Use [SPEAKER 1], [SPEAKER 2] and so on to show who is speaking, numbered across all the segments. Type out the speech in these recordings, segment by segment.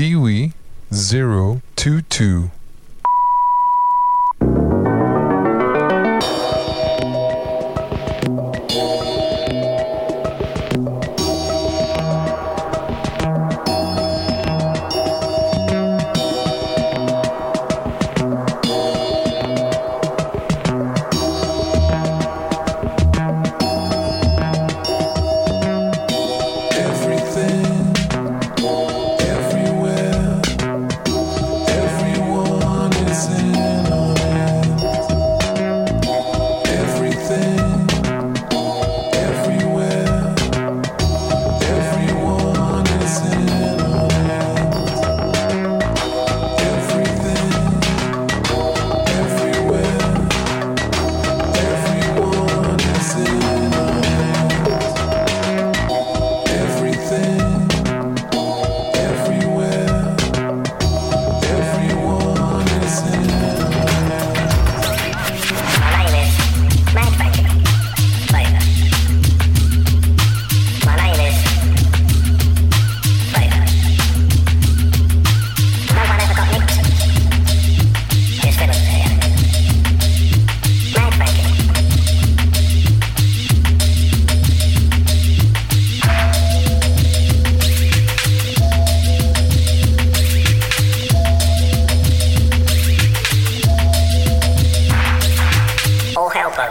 [SPEAKER 1] Dewey 022.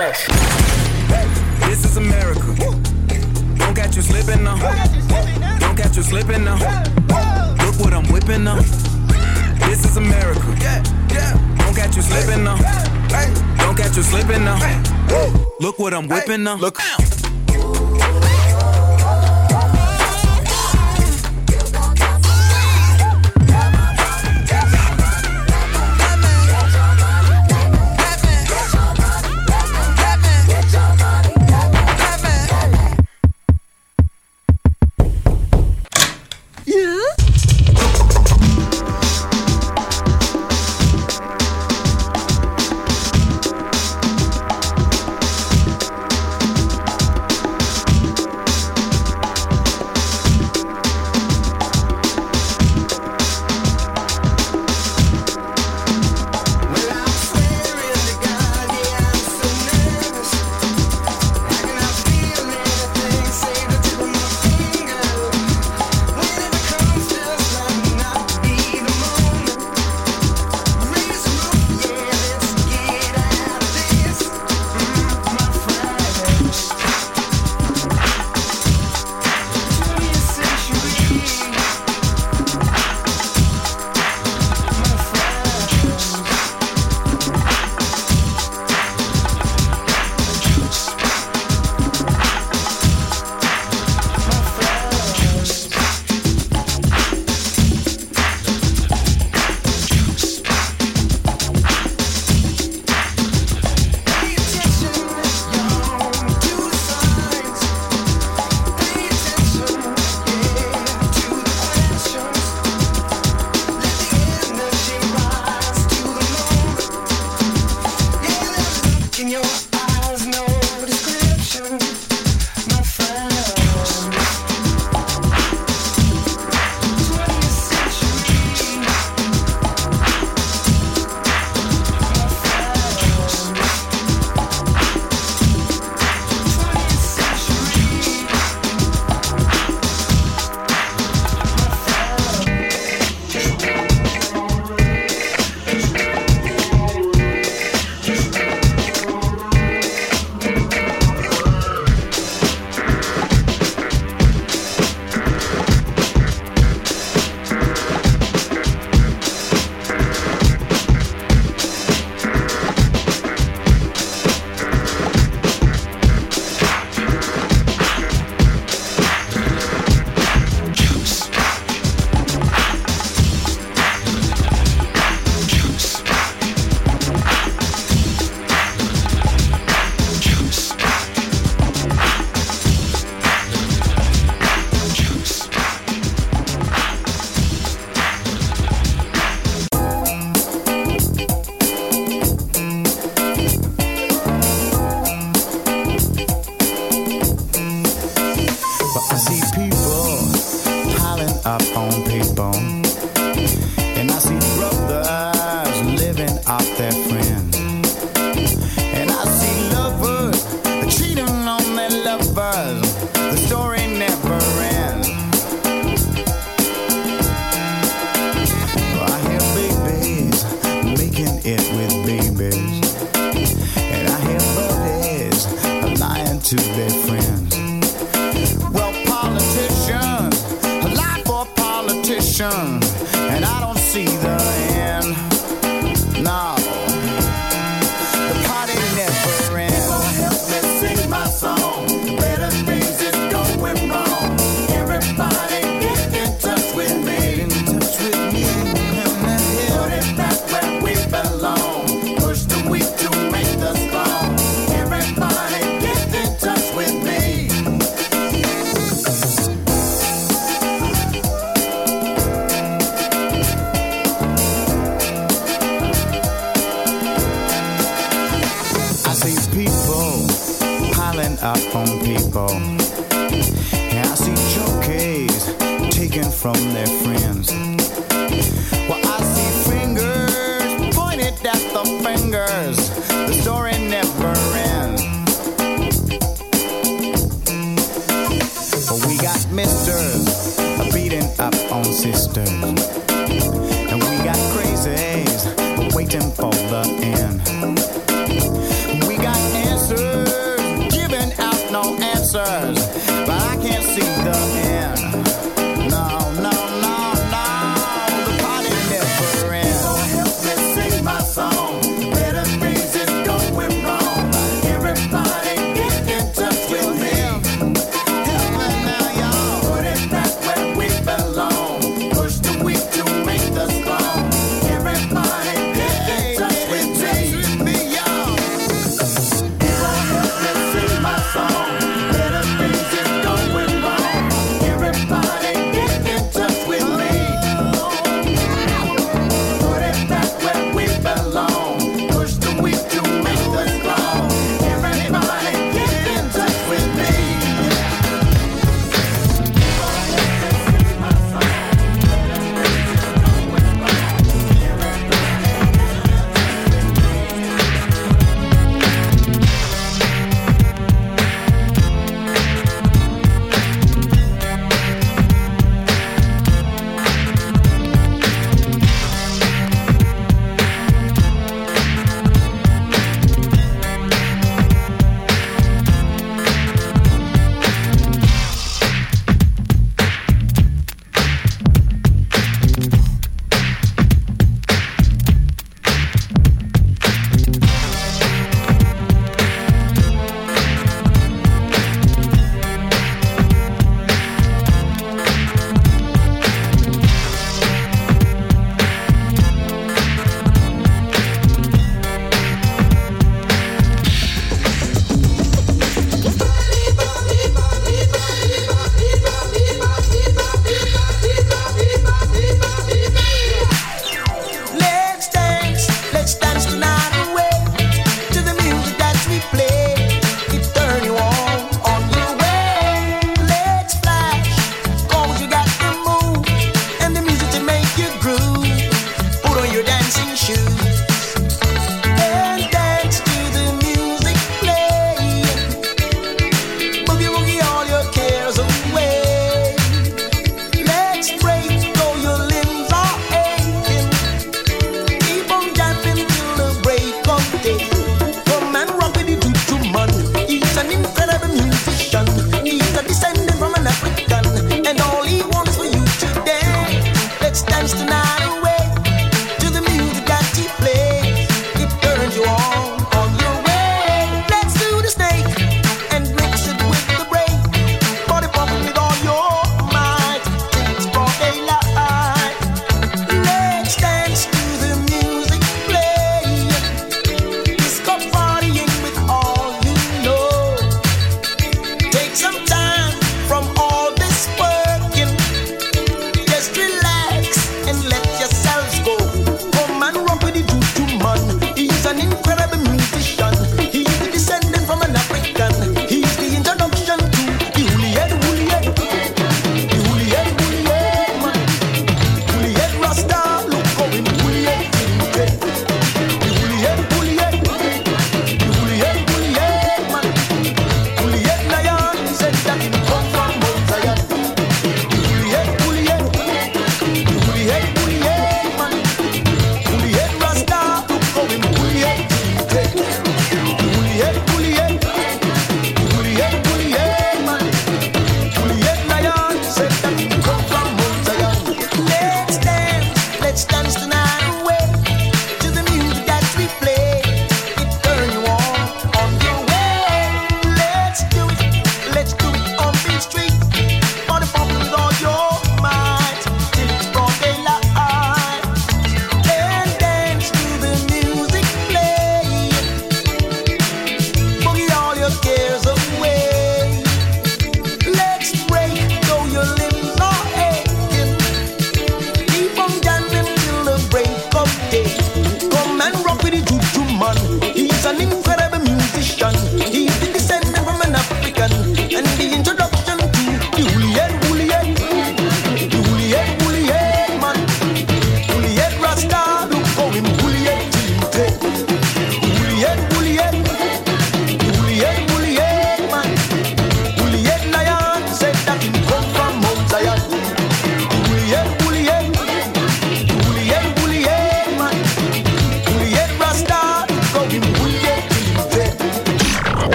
[SPEAKER 2] Hell.
[SPEAKER 3] This is America. Don't catch you slipping now. Don't catch you slipping now. Look what I'm whipping now. This is America. Don't catch you slipping now. Don't catch you slipping now. Look what I'm whipping now. Look.
[SPEAKER 4] begin, from their friends.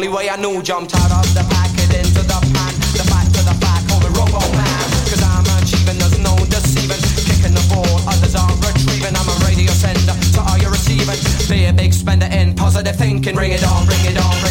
[SPEAKER 5] only way I knew. Jumped out of the packet into the pan, the back to the back of a robo man. Cause I'm achieving, there's no deceiving. Kicking the ball, others are retrieving. I'm a radio sender, so are you receiving? Be a big spender in positive thinking. Ring it on, ring it on, bring it on.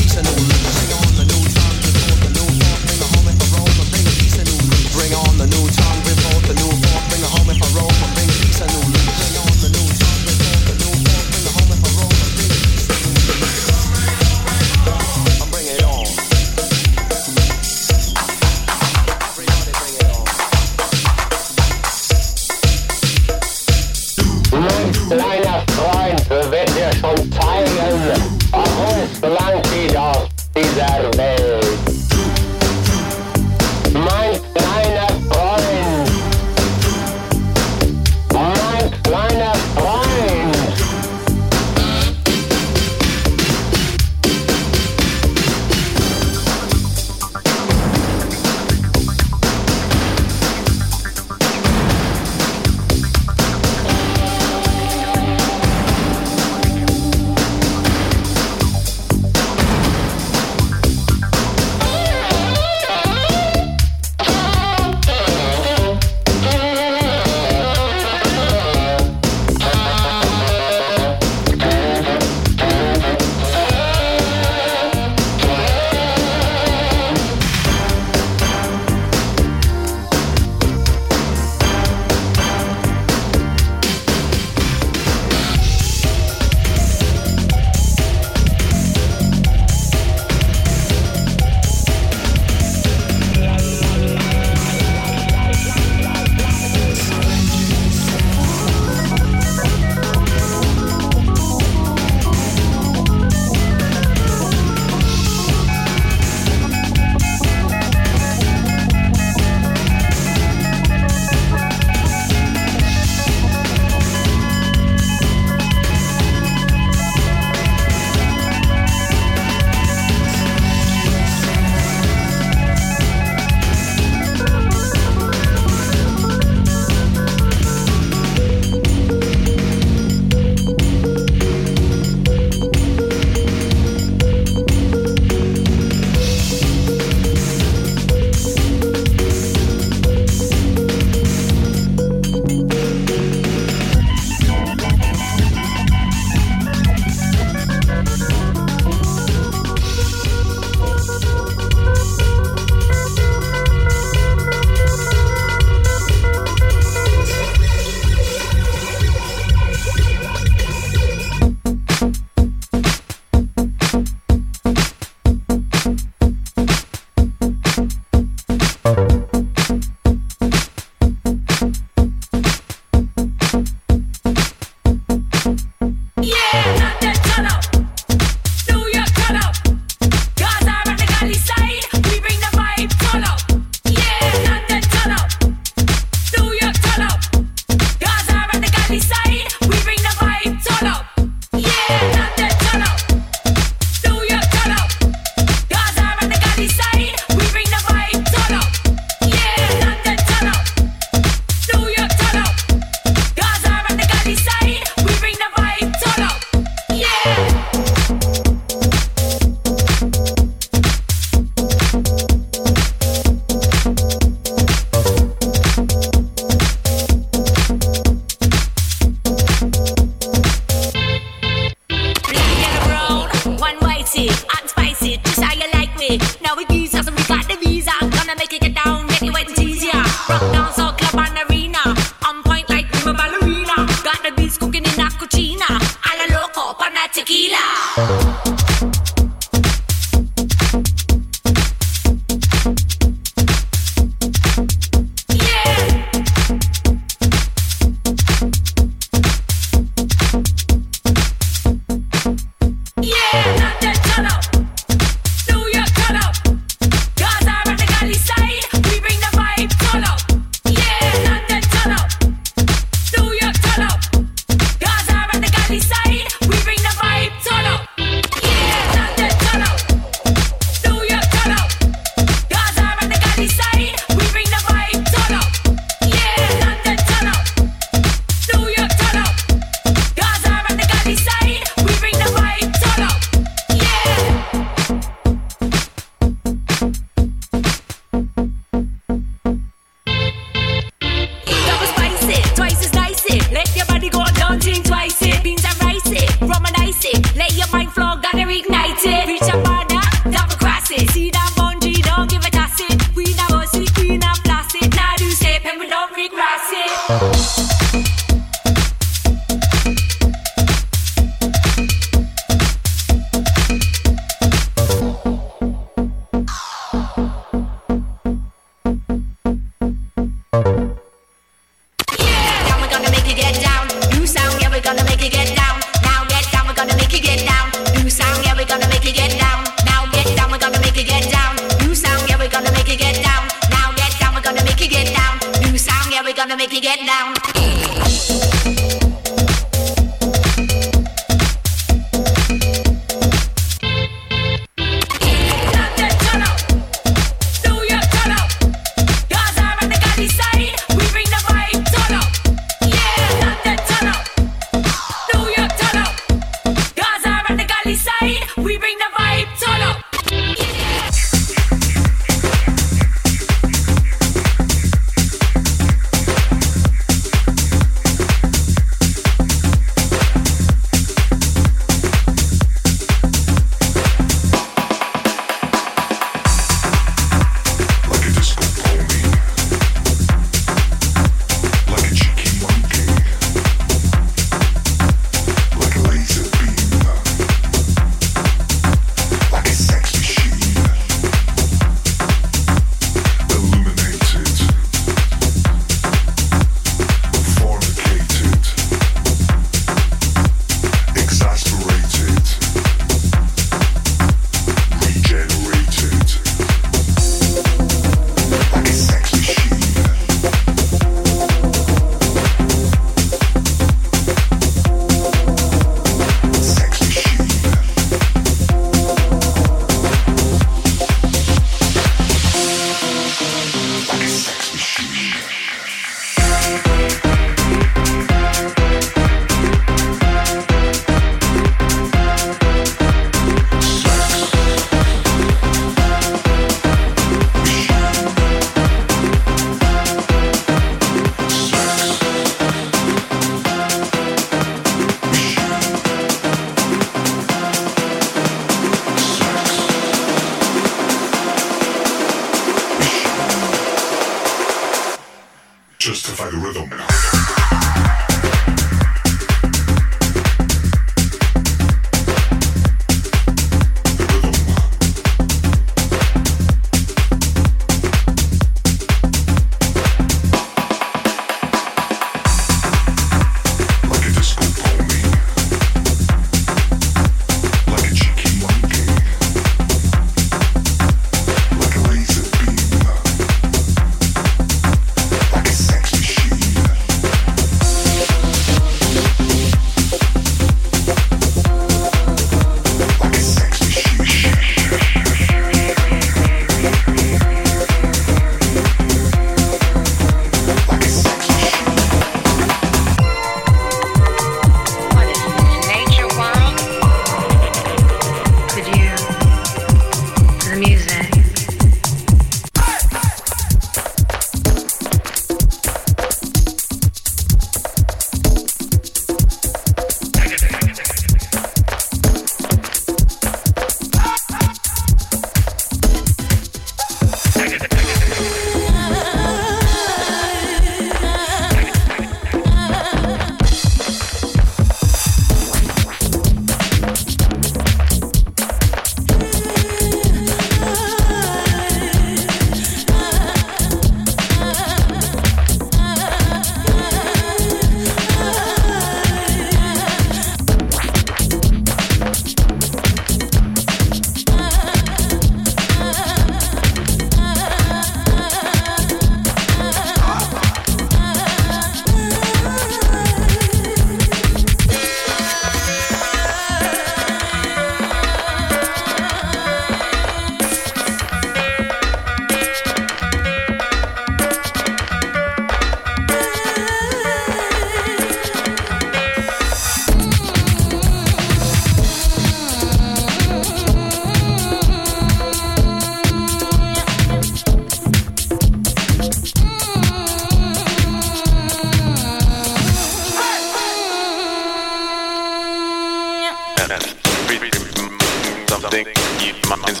[SPEAKER 6] something you mind.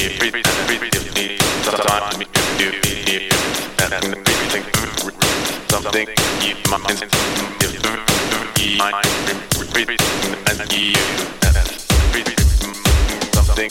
[SPEAKER 6] Every time you do everything something you mind. something something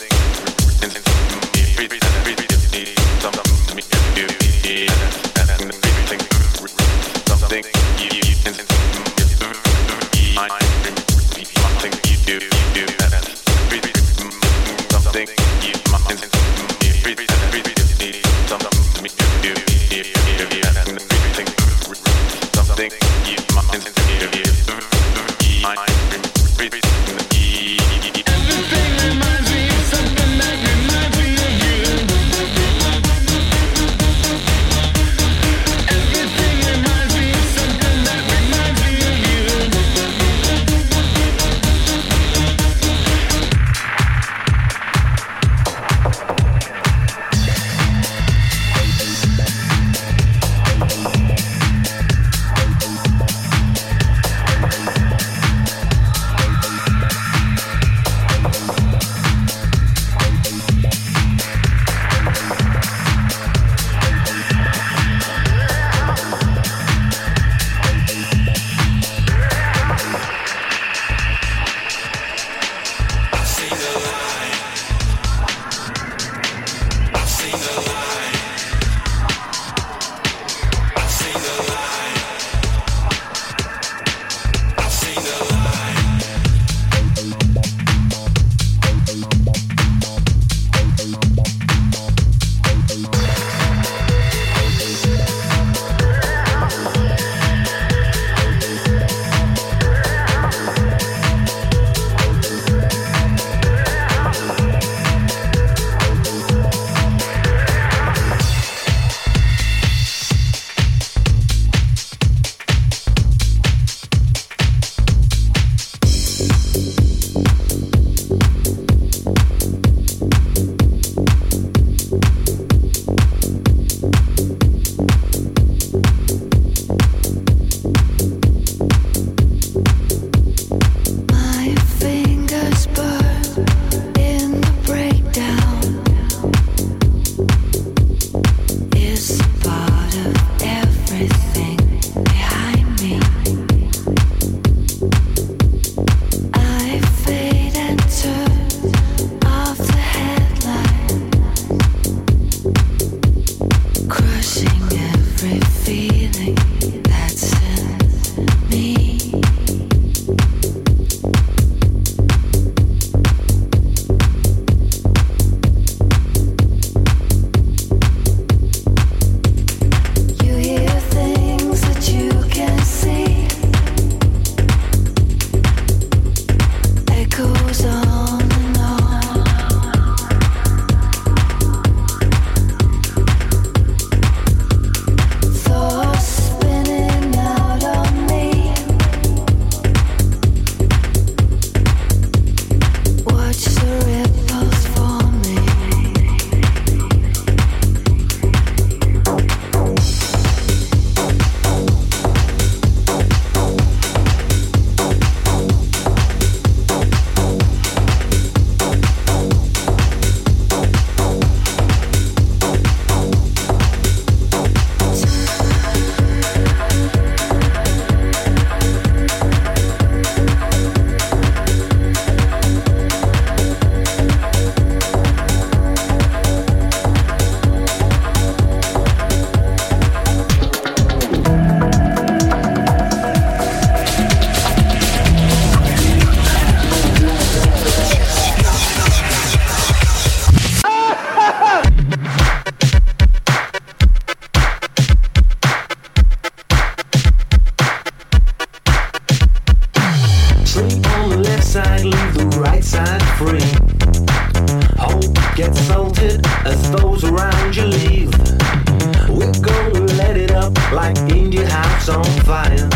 [SPEAKER 7] on
[SPEAKER 8] fire.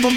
[SPEAKER 8] To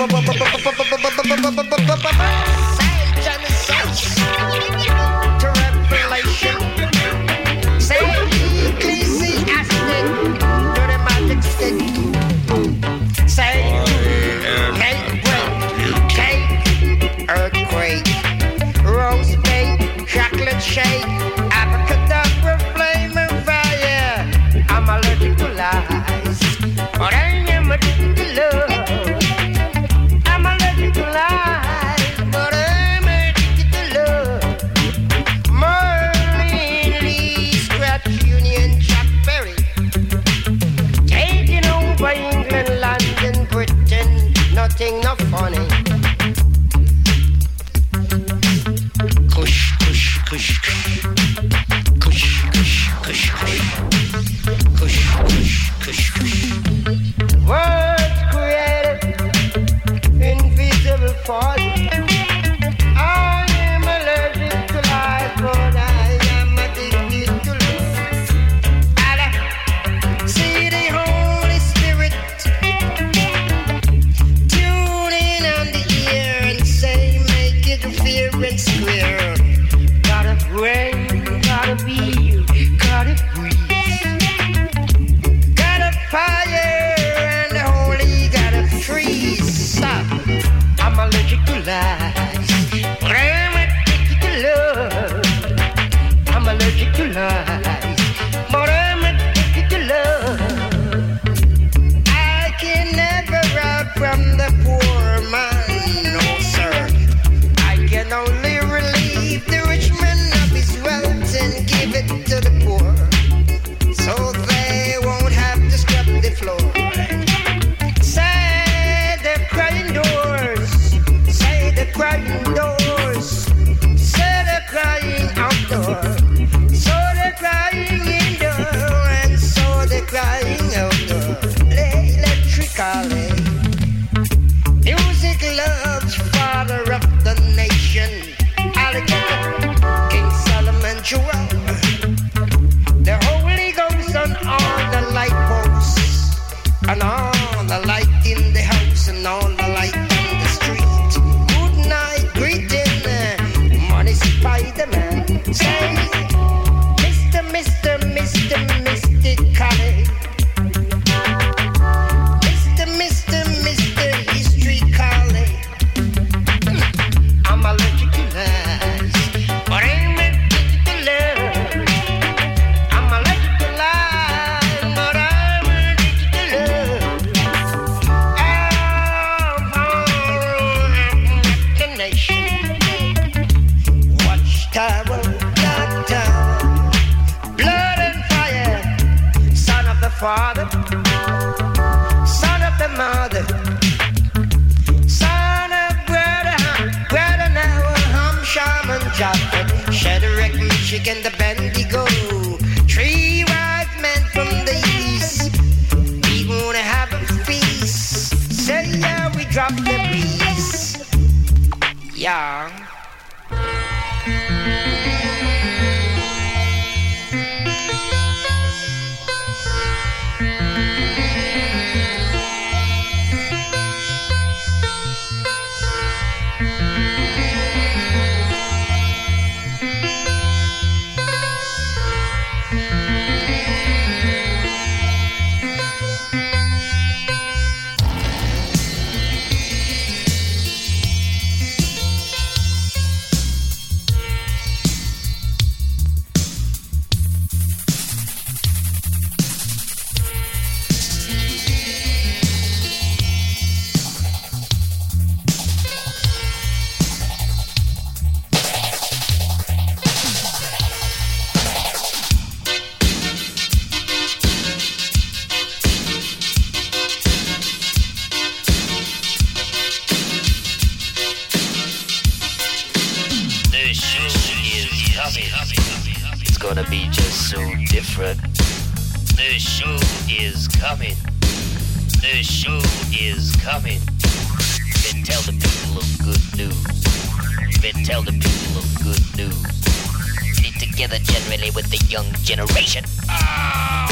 [SPEAKER 9] young generation.
[SPEAKER 10] Alright.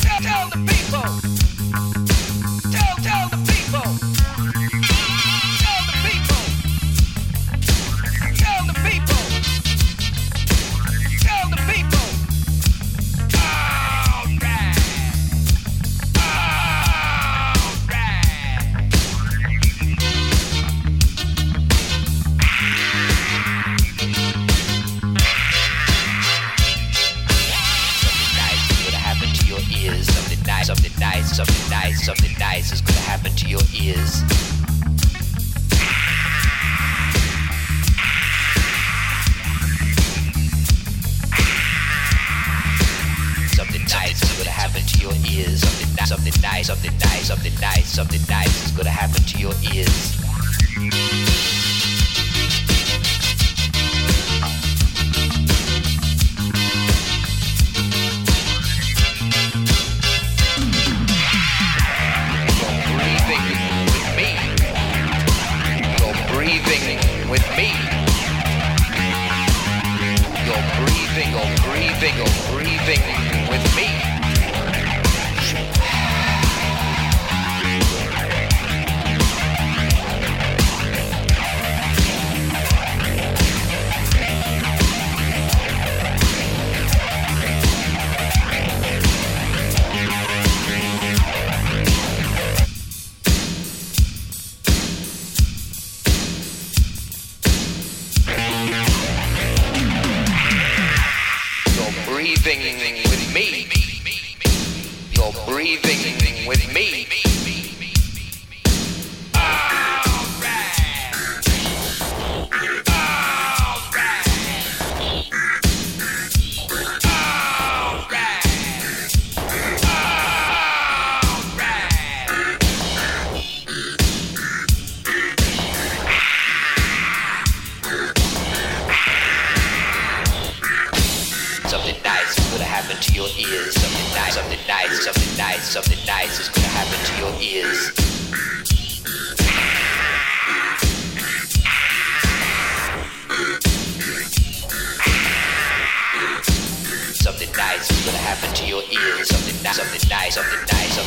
[SPEAKER 10] Tell, tell the people.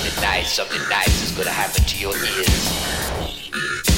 [SPEAKER 9] something nice, something nice is gonna happen to your ears.